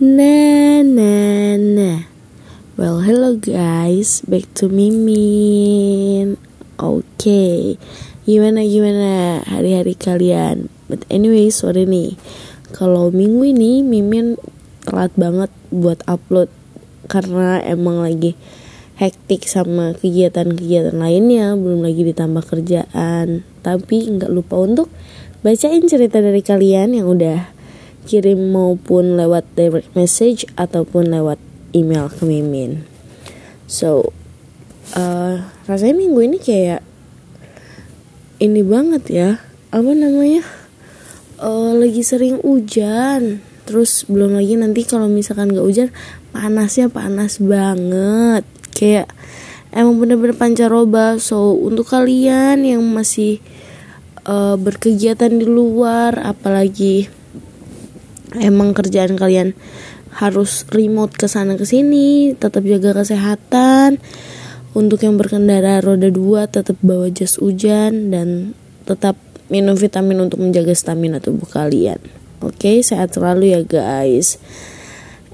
Nah, nah, nah. Well, hello guys, back to Mimin. Oke, okay. gimana gimana hari-hari kalian? But anyway, sorry nih, kalau minggu ini Mimin telat banget buat upload karena emang lagi hektik sama kegiatan-kegiatan lainnya, belum lagi ditambah kerjaan. Tapi nggak lupa untuk bacain cerita dari kalian yang udah kirim maupun lewat direct message ataupun lewat email ke Mimin. So, uh, rasanya minggu ini kayak ini banget ya, apa namanya? Uh, lagi sering hujan, terus belum lagi nanti kalau misalkan gak hujan panasnya panas banget, kayak emang bener-bener pancaroba. So untuk kalian yang masih uh, berkegiatan di luar, apalagi emang kerjaan kalian harus remote ke sana ke sini, tetap jaga kesehatan. Untuk yang berkendara roda dua tetap bawa jas hujan dan tetap minum vitamin untuk menjaga stamina tubuh kalian. Oke, okay, sehat selalu ya guys.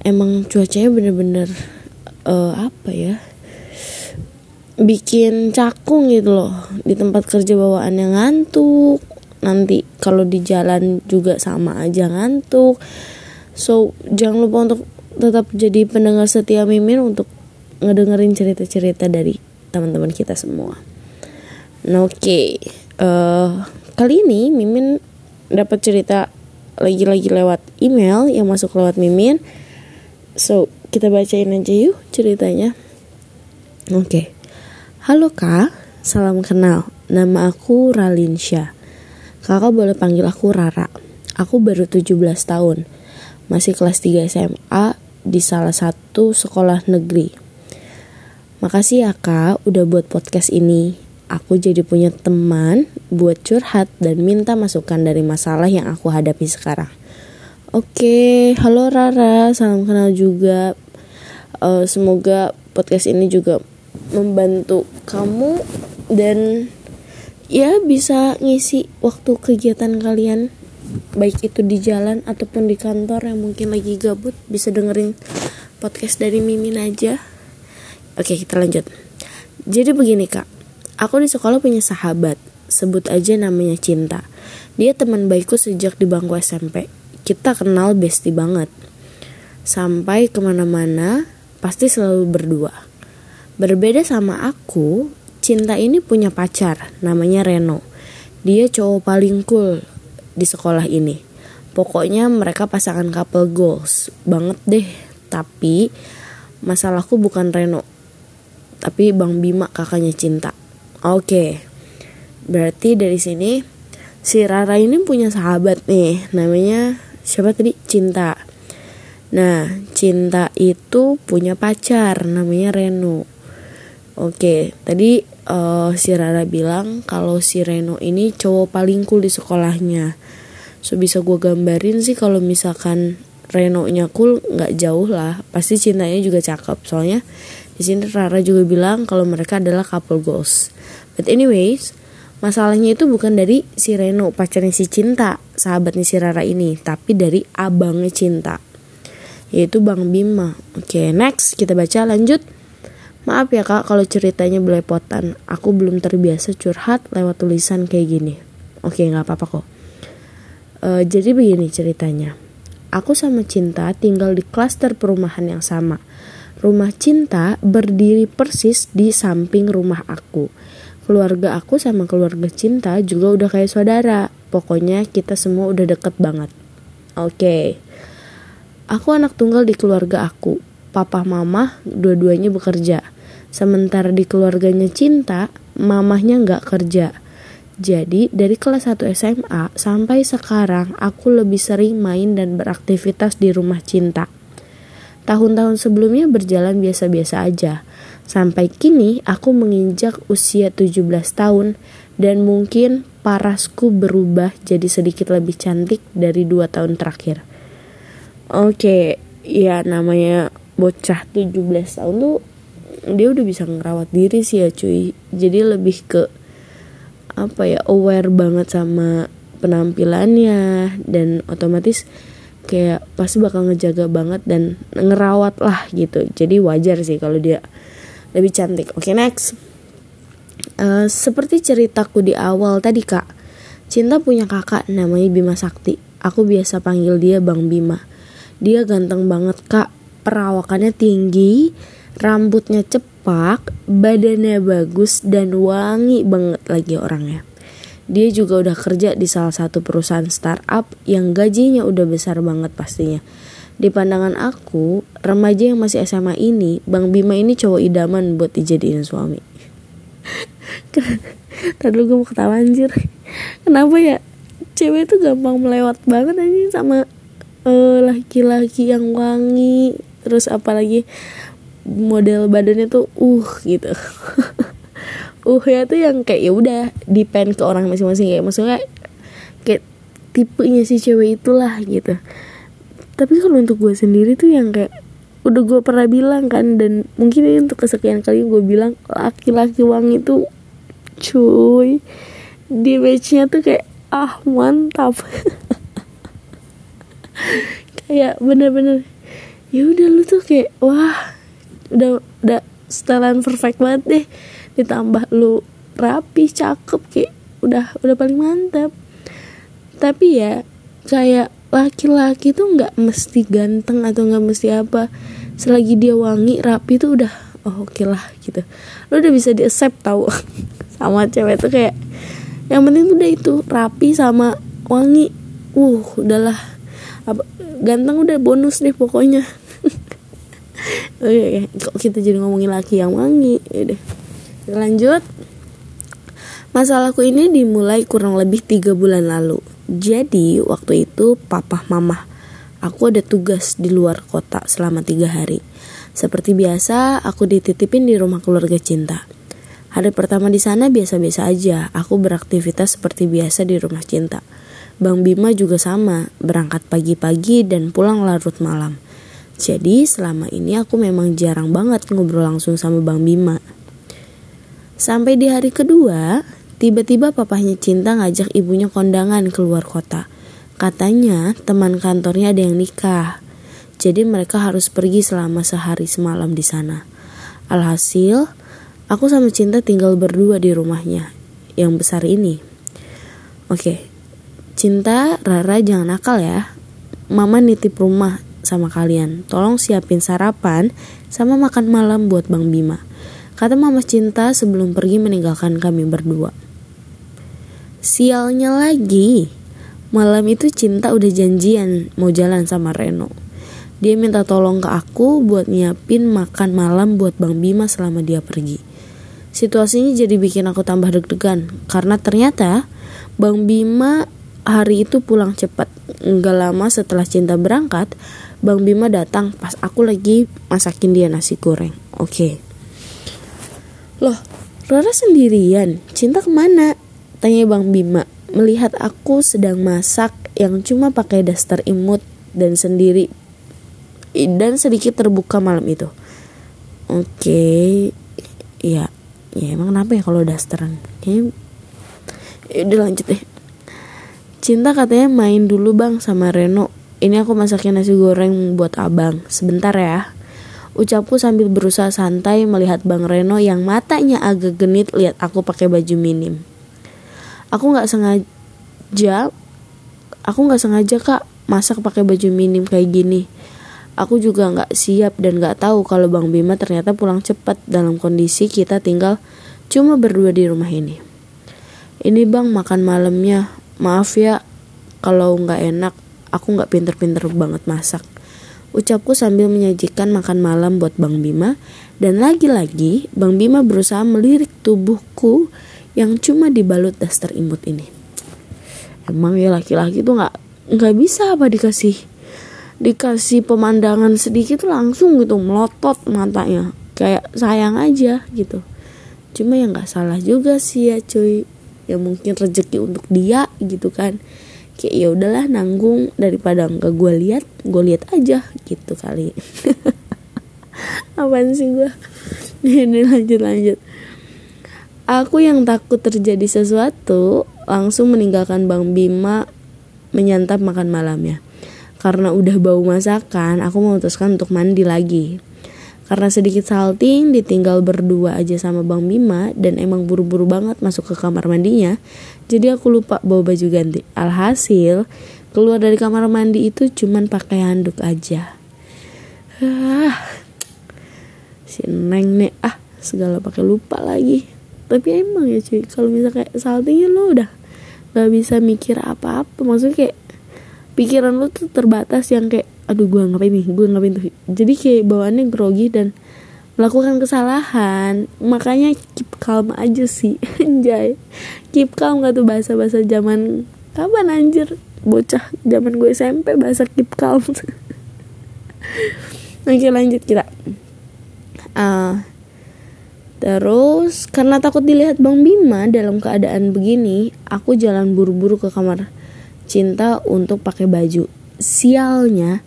Emang cuacanya bener-bener uh, apa ya? Bikin cakung gitu loh. Di tempat kerja bawaannya ngantuk, nanti kalau di jalan juga sama aja ngantuk. So jangan lupa untuk tetap jadi pendengar setia Mimin untuk ngedengerin cerita-cerita dari teman-teman kita semua. Nah oke okay. uh, eh, kali ini Mimin dapat cerita lagi-lagi lewat email yang masuk lewat Mimin. So kita bacain aja yuk ceritanya. Oke. Okay. halo kak. Salam kenal. Nama aku Ralinsya Kakak boleh panggil aku Rara. Aku baru 17 tahun. Masih kelas 3 SMA di salah satu sekolah negeri. Makasih ya kak udah buat podcast ini. Aku jadi punya teman buat curhat dan minta masukan dari masalah yang aku hadapi sekarang. Oke, halo Rara, salam kenal juga. Uh, semoga podcast ini juga membantu kamu dan ya bisa ngisi waktu kegiatan kalian baik itu di jalan ataupun di kantor yang mungkin lagi gabut bisa dengerin podcast dari Mimin aja. Oke kita lanjut. Jadi begini kak. Aku di sekolah punya sahabat sebut aja namanya Cinta. Dia teman baikku sejak di bangku SMP kita kenal bestie banget. Sampai ke mana-mana pasti selalu berdua. Berbeda sama aku Cinta ini punya pacar, namanya Reno. Dia cowok paling cool di sekolah ini. Pokoknya mereka pasangan couple goals banget deh. Tapi masalahku bukan Reno, tapi Bang Bima kakaknya Cinta. Oke, berarti dari sini si Rara ini punya sahabat nih, namanya siapa tadi? Cinta. Nah, Cinta itu punya pacar, namanya Reno. Oke, tadi uh, si Rara bilang kalau si Reno ini cowok paling cool di sekolahnya. So bisa gue gambarin sih kalau misalkan Reno nya cool nggak jauh lah, pasti cintanya juga cakep. Soalnya di sini Rara juga bilang kalau mereka adalah couple goals. But anyways, masalahnya itu bukan dari si Reno pacarnya si Cinta, sahabatnya si Rara ini, tapi dari abangnya Cinta, yaitu Bang Bima. Oke, okay, next kita baca lanjut. Maaf ya kak kalau ceritanya belepotan. Aku belum terbiasa curhat lewat tulisan kayak gini. Oke nggak apa-apa kok. E, jadi begini ceritanya. Aku sama Cinta tinggal di klaster perumahan yang sama. Rumah Cinta berdiri persis di samping rumah aku. Keluarga aku sama keluarga Cinta juga udah kayak saudara. Pokoknya kita semua udah deket banget. Oke. Aku anak tunggal di keluarga aku. Papa mama dua-duanya bekerja Sementara di keluarganya Cinta, mamahnya nggak kerja. Jadi dari kelas 1 SMA sampai sekarang aku lebih sering main dan beraktivitas di rumah Cinta. Tahun-tahun sebelumnya berjalan biasa-biasa aja. Sampai kini aku menginjak usia 17 tahun dan mungkin parasku berubah jadi sedikit lebih cantik dari dua tahun terakhir. Oke, ya namanya bocah 17 tahun tuh dia udah bisa ngerawat diri sih ya cuy. Jadi lebih ke apa ya aware banget sama penampilannya dan otomatis kayak pasti bakal ngejaga banget dan ngerawat lah gitu. Jadi wajar sih kalau dia lebih cantik. Oke okay, next. Uh, seperti ceritaku di awal tadi kak. Cinta punya kakak namanya Bima Sakti. Aku biasa panggil dia Bang Bima. Dia ganteng banget kak. Perawakannya tinggi rambutnya cepak badannya bagus dan wangi banget lagi orangnya dia juga udah kerja di salah satu perusahaan startup yang gajinya udah besar banget pastinya. Di pandangan aku, remaja yang masih SMA ini, Bang Bima ini cowok idaman buat dijadiin suami. Tadi gue mau ketawa anjir. Kenapa ya? Cewek itu gampang melewat banget aja sama uh, laki-laki yang wangi. Terus apalagi model badannya tuh uh gitu. uh ya tuh yang kayak ya udah depend ke orang masing-masing kayak maksudnya kayak tipenya si cewek itulah gitu. Tapi kalau untuk gue sendiri tuh yang kayak udah gue pernah bilang kan dan mungkin ini untuk kesekian kali gue bilang laki-laki wangi itu cuy di matchnya tuh kayak ah mantap. Kayak bener-bener ya udah lu tuh kayak wah udah udah setelan perfect banget deh. Ditambah lu rapi cakep kayak udah udah paling mantap. Tapi ya kayak laki-laki tuh nggak mesti ganteng atau nggak mesti apa. Selagi dia wangi rapi tuh udah oh oke okay lah gitu. Lu udah bisa di accept tahu sama cewek tuh kayak yang penting tuh udah itu rapi sama wangi. Uh udahlah. Apa ganteng udah bonus deh pokoknya oke okay, kok kita jadi ngomongin laki yang wangi ya deh Lanjut. Masalahku ini dimulai kurang lebih tiga bulan lalu. Jadi waktu itu papa mama aku ada tugas di luar kota selama tiga hari. Seperti biasa, aku dititipin di rumah keluarga cinta. Hari pertama di sana biasa-biasa aja. Aku beraktivitas seperti biasa di rumah cinta. Bang Bima juga sama, berangkat pagi-pagi dan pulang larut malam. Jadi selama ini aku memang jarang banget ngobrol langsung sama Bang Bima. Sampai di hari kedua, tiba-tiba papahnya Cinta ngajak ibunya kondangan keluar kota. Katanya teman kantornya ada yang nikah. Jadi mereka harus pergi selama sehari semalam di sana. Alhasil, aku sama Cinta tinggal berdua di rumahnya yang besar ini. Oke, Cinta, Rara jangan nakal ya. Mama nitip rumah sama kalian. Tolong siapin sarapan sama makan malam buat Bang Bima. Kata mama cinta sebelum pergi meninggalkan kami berdua. Sialnya lagi, malam itu cinta udah janjian mau jalan sama Reno. Dia minta tolong ke aku buat nyiapin makan malam buat Bang Bima selama dia pergi. Situasinya jadi bikin aku tambah deg-degan karena ternyata Bang Bima hari itu pulang cepat. Enggak lama setelah cinta berangkat, Bang Bima datang pas aku lagi masakin dia nasi goreng. Oke. Okay. Loh, Rara sendirian, cinta ke mana? Tanya Bang Bima, melihat aku sedang masak yang cuma pakai daster imut dan sendiri dan sedikit terbuka malam itu. Oke, ya, ya emang kenapa ya kalau dasteran? Kayaknya, ya udah lanjut deh. Cinta katanya main dulu bang sama Reno. Ini aku masakin nasi goreng buat abang. Sebentar ya. Ucapku sambil berusaha santai melihat Bang Reno yang matanya agak genit lihat aku pakai baju minim. Aku nggak sengaja, aku nggak sengaja kak masak pakai baju minim kayak gini. Aku juga nggak siap dan nggak tahu kalau Bang Bima ternyata pulang cepat dalam kondisi kita tinggal cuma berdua di rumah ini. Ini bang makan malamnya, maaf ya kalau nggak enak, aku nggak pinter-pinter banget masak. Ucapku sambil menyajikan makan malam buat Bang Bima dan lagi-lagi Bang Bima berusaha melirik tubuhku yang cuma dibalut daster imut ini. Emang ya laki-laki tuh nggak nggak bisa apa dikasih dikasih pemandangan sedikit langsung gitu melotot matanya kayak sayang aja gitu. Cuma yang nggak salah juga sih ya cuy ya mungkin rezeki untuk dia gitu kan kayak ya udahlah nanggung daripada enggak gue lihat gue lihat aja gitu kali. Apaan sih gue ini lanjut lanjut. Aku yang takut terjadi sesuatu langsung meninggalkan bang Bima menyantap makan malamnya. Karena udah bau masakan, aku memutuskan untuk mandi lagi. Karena sedikit salting, ditinggal berdua aja sama Bang Bima dan emang buru-buru banget masuk ke kamar mandinya. Jadi aku lupa bawa baju ganti. Alhasil, keluar dari kamar mandi itu cuman pakai handuk aja. Ah, si Neng nih ah segala pakai lupa lagi. Tapi emang ya cuy, kalau misalnya kayak saltingnya lo udah gak bisa mikir apa-apa. Maksudnya kayak pikiran lu tuh terbatas yang kayak aduh gue ngapain nih gue ngapain tuh jadi kayak bawaannya grogi dan melakukan kesalahan. Makanya keep calm aja sih anjay. Keep calm gak tuh bahasa bahasa zaman kapan anjir? Bocah zaman gue SMP bahasa keep calm. Oke lanjut kita. Uh, terus karena takut dilihat bang Bima dalam keadaan begini aku jalan buru-buru ke kamar cinta untuk pakai baju. Sialnya,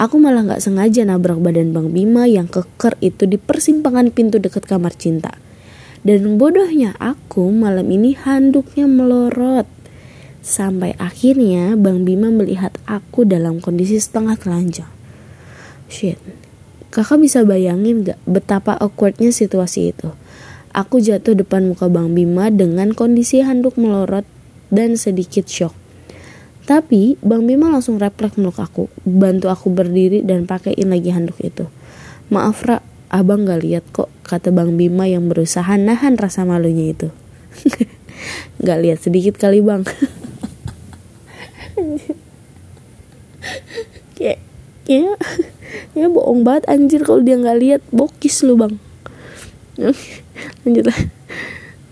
aku malah gak sengaja nabrak badan Bang Bima yang keker itu di persimpangan pintu dekat kamar cinta. Dan bodohnya aku malam ini handuknya melorot. Sampai akhirnya Bang Bima melihat aku dalam kondisi setengah telanjang. Shit, kakak bisa bayangin gak betapa awkwardnya situasi itu? Aku jatuh depan muka Bang Bima dengan kondisi handuk melorot dan sedikit shock. Tapi Bang Bima langsung refleks meluk aku, bantu aku berdiri dan pakaiin lagi handuk itu. Maaf Ra, abang gak lihat kok, kata Bang Bima yang berusaha nahan rasa malunya itu. gak lihat sedikit kali bang. kayak, kayak, ya bohong banget anjir kalau dia nggak lihat bokis lu bang. Lanjut lah.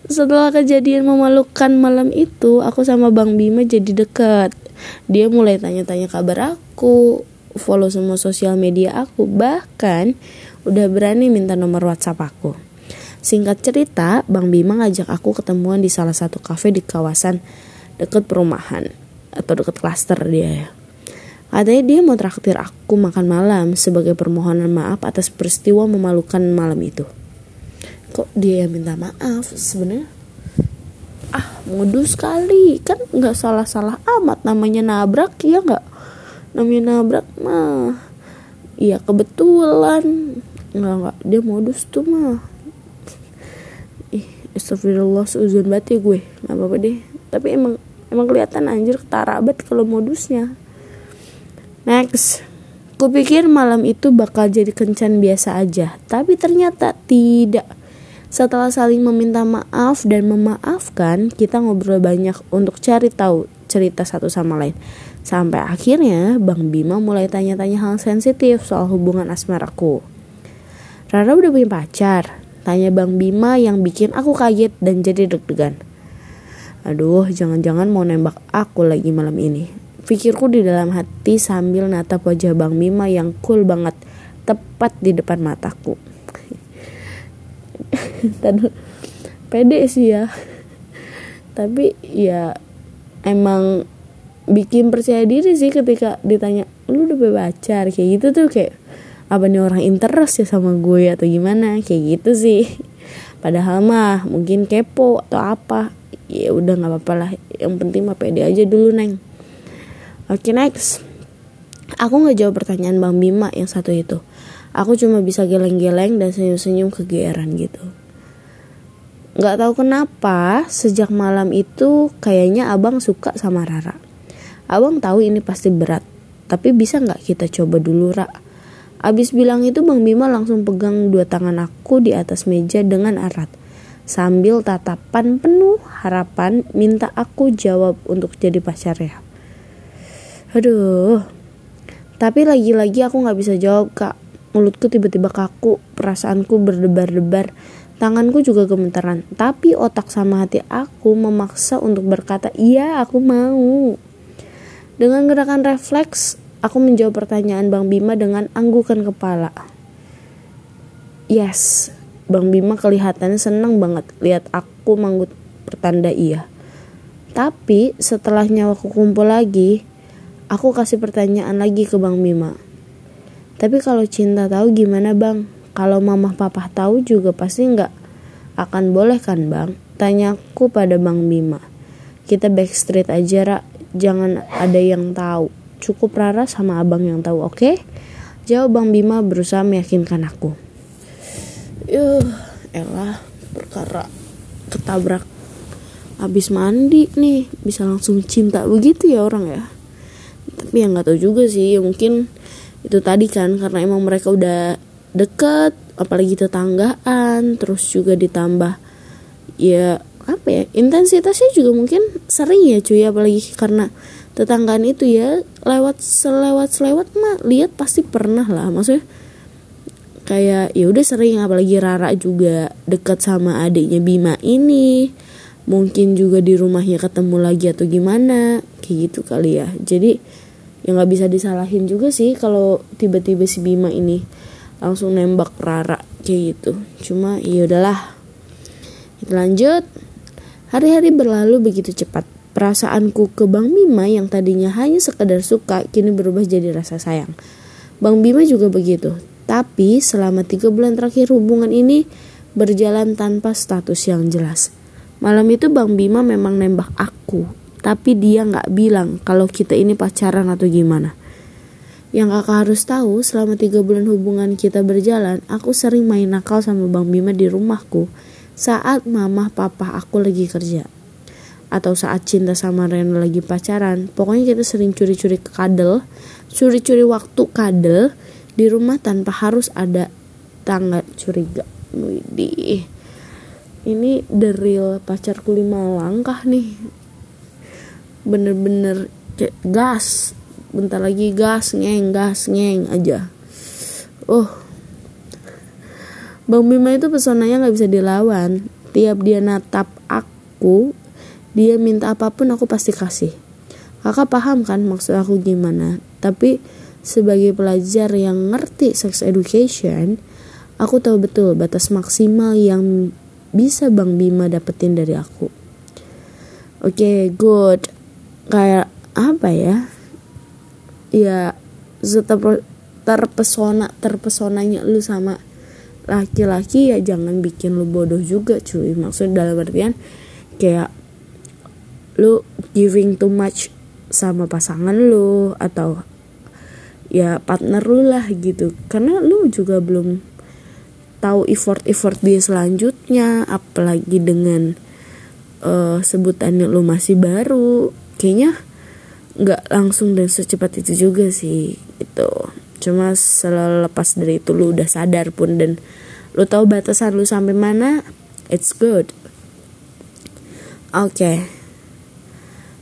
Setelah kejadian memalukan malam itu, aku sama Bang Bima jadi dekat dia mulai tanya-tanya kabar aku follow semua sosial media aku bahkan udah berani minta nomor WhatsApp aku singkat cerita Bang Bima ngajak aku ketemuan di salah satu kafe di kawasan deket perumahan atau deket klaster dia ya Katanya dia mau traktir aku makan malam sebagai permohonan maaf atas peristiwa memalukan malam itu. Kok dia yang minta maaf sebenarnya? Ah modus sekali. Kan nggak salah-salah amat namanya nabrak ya nggak? Namanya nabrak mah iya kebetulan. Nggak nggak. Dia modus tuh mah. Ih astagfirullah seuzon banget ya gue. Nggak apa-apa deh. Tapi emang emang kelihatan anjir ketara banget kalau modusnya. Next. Kupikir malam itu bakal jadi kencan biasa aja, tapi ternyata tidak. Setelah saling meminta maaf dan memaafkan, kita ngobrol banyak untuk cari tahu cerita satu sama lain. Sampai akhirnya Bang Bima mulai tanya-tanya hal sensitif soal hubungan asmaraku. Rara udah punya pacar? Tanya Bang Bima yang bikin aku kaget dan jadi deg-degan. Aduh, jangan-jangan mau nembak aku lagi malam ini. Pikirku di dalam hati sambil natap wajah Bang Bima yang cool banget tepat di depan mataku. dan pede sih ya. Tapi ya emang bikin percaya diri sih ketika ditanya lu udah pacar kayak gitu tuh kayak apa nih orang interest ya sama gue atau gimana? Kayak gitu sih. Padahal mah mungkin kepo atau apa. Ya udah nggak apa-apa lah. Yang penting mah pede aja dulu neng. Oke okay, next. Aku nggak jawab pertanyaan bang Bima yang satu itu. Aku cuma bisa geleng-geleng dan senyum-senyum kegeeran gitu Gak tahu kenapa sejak malam itu kayaknya abang suka sama Rara. Abang tahu ini pasti berat, tapi bisa nggak kita coba dulu Ra? Abis bilang itu Bang Bima langsung pegang dua tangan aku di atas meja dengan erat. Sambil tatapan penuh harapan minta aku jawab untuk jadi pacarnya. Aduh, tapi lagi-lagi aku gak bisa jawab kak. Mulutku tiba-tiba kaku, perasaanku berdebar-debar Tanganku juga gemetaran, tapi otak sama hati aku memaksa untuk berkata, "Iya, aku mau." Dengan gerakan refleks, aku menjawab pertanyaan Bang Bima dengan anggukan kepala. Yes, Bang Bima kelihatannya senang banget lihat aku manggut pertanda iya. Tapi setelah nyawaku kumpul lagi, aku kasih pertanyaan lagi ke Bang Bima. Tapi kalau cinta tahu gimana bang? Kalau mama papa tahu juga pasti nggak akan boleh kan bang? Tanyaku pada Bang Bima. Kita backstreet aja rak, jangan ada yang tahu. cukup Rara sama abang yang tahu oke okay? jawab Bang Bima berusaha meyakinkan aku yuh elah perkara ketabrak habis mandi nih bisa langsung cinta begitu ya orang ya tapi yang nggak tahu juga sih mungkin itu tadi kan karena emang mereka udah deket apalagi tetanggaan terus juga ditambah ya apa ya intensitasnya juga mungkin sering ya cuy apalagi karena tetanggaan itu ya lewat selewat selewat mah lihat pasti pernah lah maksudnya kayak ya udah sering apalagi Rara juga dekat sama adiknya Bima ini mungkin juga di rumahnya ketemu lagi atau gimana kayak gitu kali ya. Jadi ya nggak bisa disalahin juga sih kalau tiba-tiba si Bima ini langsung nembak Rara kayak gitu. Cuma ya udahlah. Kita lanjut. Hari-hari berlalu begitu cepat. Perasaanku ke Bang Bima yang tadinya hanya sekedar suka kini berubah jadi rasa sayang. Bang Bima juga begitu. Tapi selama tiga bulan terakhir hubungan ini berjalan tanpa status yang jelas. Malam itu Bang Bima memang nembak aku. Tapi dia nggak bilang kalau kita ini pacaran atau gimana yang kakak harus tahu, selama tiga bulan hubungan kita berjalan, aku sering main nakal sama Bang Bima di rumahku saat mama papa aku lagi kerja. Atau saat cinta sama Rena lagi pacaran, pokoknya kita sering curi-curi kadel, curi-curi waktu kadel di rumah tanpa harus ada tangga curiga. Widih. Ini the real pacarku lima langkah nih. Bener-bener gas bentar lagi gas ngeng gas ngeng aja. Oh. Bang Bima itu pesonanya nggak bisa dilawan. Tiap dia natap aku dia minta apa pun aku pasti kasih. Kakak paham kan maksud aku gimana? Tapi sebagai pelajar yang ngerti sex education aku tahu betul batas maksimal yang bisa Bang Bima dapetin dari aku. Oke okay, good. Kayak apa ya ya terpesona terpesonanya lu sama laki-laki ya jangan bikin lu bodoh juga cuy. Maksud dalam artian kayak lu giving too much sama pasangan lu atau ya partner lu lah gitu. Karena lu juga belum tahu effort-effort dia selanjutnya apalagi dengan uh, sebutannya lu masih baru. Kayaknya nggak langsung dan secepat itu juga sih itu cuma selepas dari itu lu udah sadar pun dan lu tahu batasan lu sampai mana it's good. Oke. Okay.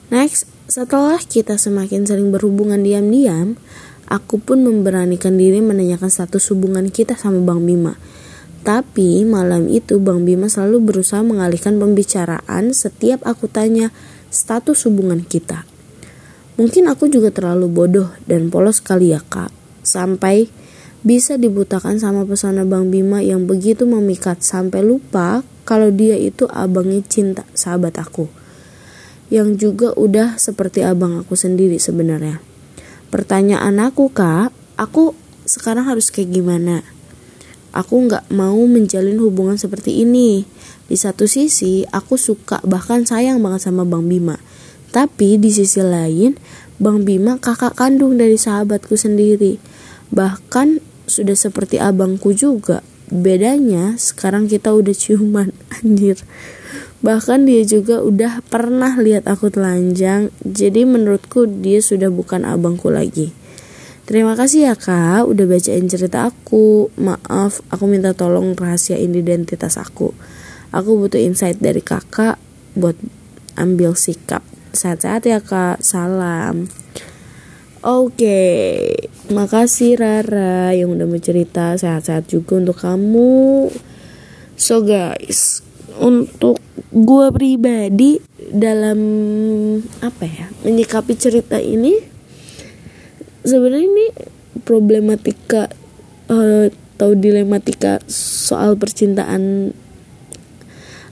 next setelah kita semakin sering berhubungan diam-diam aku pun memberanikan diri menanyakan status hubungan kita sama Bang Bima. Tapi malam itu Bang Bima selalu berusaha mengalihkan pembicaraan setiap aku tanya status hubungan kita Mungkin aku juga terlalu bodoh dan polos kali ya kak. Sampai bisa dibutakan sama pesona Bang Bima yang begitu memikat sampai lupa kalau dia itu abangnya cinta sahabat aku. Yang juga udah seperti abang aku sendiri sebenarnya. Pertanyaan aku kak, aku sekarang harus kayak gimana? Aku nggak mau menjalin hubungan seperti ini. Di satu sisi, aku suka bahkan sayang banget sama Bang Bima tapi di sisi lain, Bang Bima kakak kandung dari sahabatku sendiri. Bahkan sudah seperti abangku juga. Bedanya sekarang kita udah ciuman, anjir. Bahkan dia juga udah pernah lihat aku telanjang. Jadi menurutku dia sudah bukan abangku lagi. Terima kasih ya kak udah bacain cerita aku. Maaf, aku minta tolong rahasiain identitas aku. Aku butuh insight dari kakak buat ambil sikap sehat-sehat ya kak. Salam. Oke. Okay. makasih Rara yang udah mau cerita sehat-sehat juga untuk kamu. So guys untuk gue pribadi dalam apa ya menyikapi cerita ini sebenarnya ini problematika uh, atau dilematika soal percintaan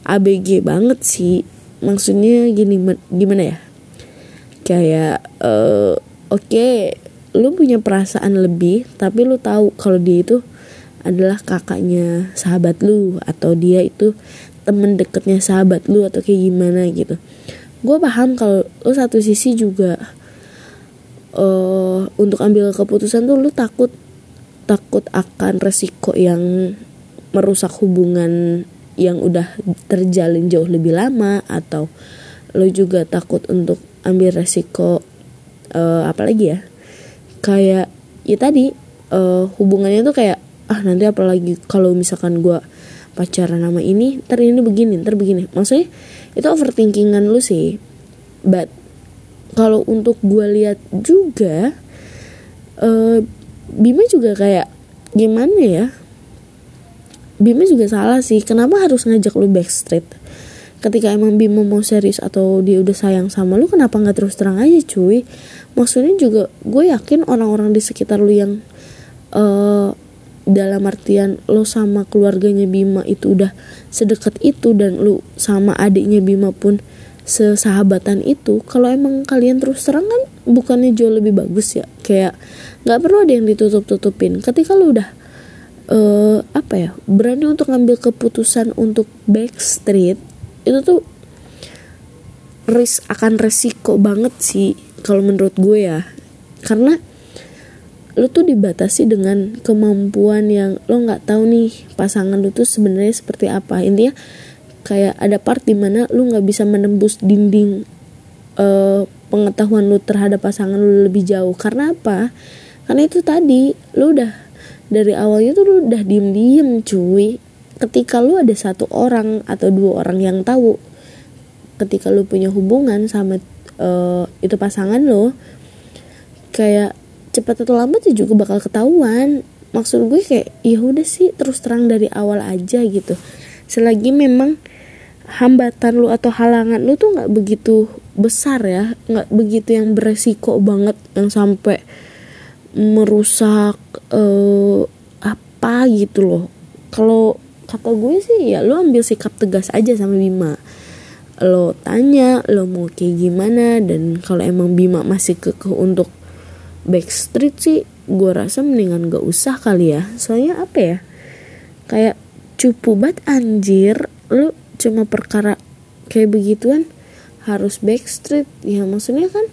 ABG banget sih maksudnya gini gimana ya? Kayak uh, oke okay, lu punya perasaan lebih tapi lu tahu kalau dia itu adalah kakaknya sahabat lu atau dia itu temen deketnya sahabat lu atau kayak gimana gitu. Gue paham kalau lu satu sisi juga uh, untuk ambil keputusan tuh lu takut takut akan resiko yang merusak hubungan yang udah terjalin jauh lebih lama atau lo juga takut untuk ambil resiko uh, apa lagi ya? Kayak ya tadi uh, hubungannya tuh kayak ah nanti apalagi kalau misalkan gue pacaran nama ini ntar ini begini ntar begini. Maksudnya itu overthinkingan lu sih. But kalau untuk gue lihat juga uh, Bima juga kayak gimana ya Bima juga salah sih. Kenapa harus ngajak lu backstreet? Ketika emang Bima mau serius atau dia udah sayang sama lu kenapa nggak terus terang aja cuy? Maksudnya juga gue yakin orang-orang di sekitar lu yang uh, dalam artian lo sama keluarganya Bima itu udah sedekat itu dan lo sama adiknya Bima pun sesahabatan itu kalau emang kalian terus terang kan bukannya jauh lebih bagus ya? Kayak nggak perlu ada yang ditutup tutupin ketika lo udah uh, apa ya berani untuk ngambil keputusan untuk backstreet itu tuh risk akan resiko banget sih kalau menurut gue ya. Karena lu tuh dibatasi dengan kemampuan yang lo nggak tahu nih pasangan lu tuh sebenarnya seperti apa. Intinya kayak ada part di mana lu nggak bisa menembus dinding uh, pengetahuan lu terhadap pasangan lu lebih jauh. Karena apa? Karena itu tadi lu udah dari awalnya tuh lu udah diem diem cuy. Ketika lu ada satu orang atau dua orang yang tahu ketika lu punya hubungan sama uh, itu pasangan lo kayak cepat atau lambat ya juga bakal ketahuan. Maksud gue kayak ya udah sih terus terang dari awal aja gitu. Selagi memang hambatan lu atau halangan lu tuh nggak begitu besar ya nggak begitu yang beresiko banget yang sampai merusak uh, apa gitu loh. Kalau kata gue sih ya lu ambil sikap tegas aja sama Bima. Lo tanya lo mau kayak gimana dan kalau emang Bima masih kekeh untuk backstreet sih gue rasa mendingan gak usah kali ya. Soalnya apa ya? Kayak cupu banget anjir. Lu cuma perkara kayak begituan harus backstreet. Ya maksudnya kan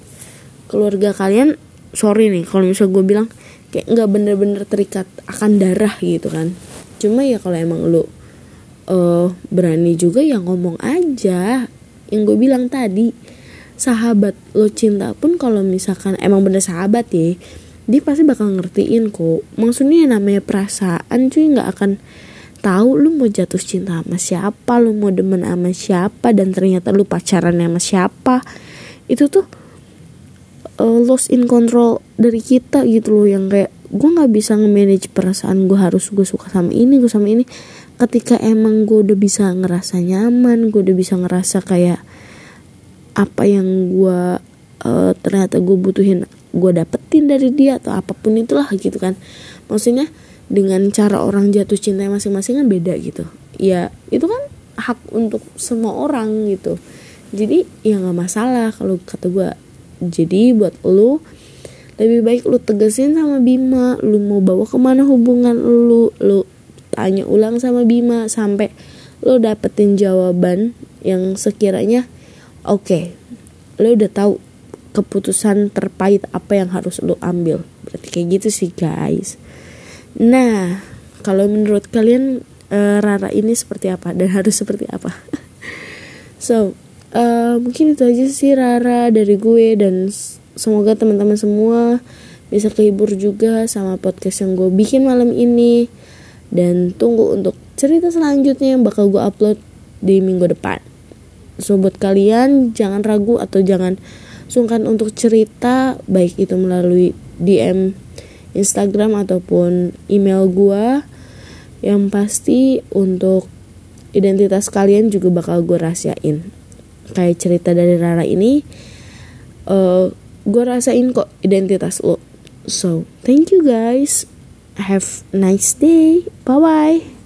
keluarga kalian sorry nih kalau misal gue bilang kayak nggak bener-bener terikat akan darah gitu kan. Cuma ya kalau emang lu uh, berani juga ya ngomong aja. Yang gue bilang tadi sahabat lo cinta pun kalau misalkan emang bener sahabat ya dia pasti bakal ngertiin kok. Maksudnya namanya perasaan cuy nggak akan tahu lu mau jatuh cinta sama siapa lu mau demen sama siapa dan ternyata lu pacaran sama siapa. Itu tuh uh, lost in control dari kita gitu loh yang kayak gue nggak bisa nge-manage perasaan gue harus gue suka sama ini gue sama ini. Ketika emang gue udah bisa ngerasa nyaman gue udah bisa ngerasa kayak apa yang gue uh, ternyata gue butuhin gue dapetin dari dia atau apa pun itulah gitu kan. Maksudnya dengan cara orang jatuh cinta masing-masing kan beda gitu. Ya itu kan hak untuk semua orang gitu. Jadi ya nggak masalah kalau kata gue jadi buat lu lebih baik lu tegesin sama Bima. Lu mau bawa ke mana hubungan lu? Lu tanya ulang sama Bima sampai lu dapetin jawaban yang sekiranya oke okay, lo udah tahu keputusan terpahit apa yang harus lo ambil. Berarti kayak gitu sih guys. Nah kalau menurut kalian uh, Rara ini seperti apa? Dan harus seperti apa? So uh, mungkin itu aja sih Rara dari gue dan semoga teman-teman semua bisa kehibur juga sama podcast yang gue bikin malam ini dan tunggu untuk cerita selanjutnya yang bakal gue upload di minggu depan So buat kalian jangan ragu atau jangan sungkan untuk cerita baik itu melalui DM Instagram ataupun email gua. Yang pasti untuk identitas kalian juga bakal gue rahasiain. Kayak cerita dari Rara ini uh, eh, gue rasain kok identitas lo. So, thank you guys. Have nice day. Bye bye.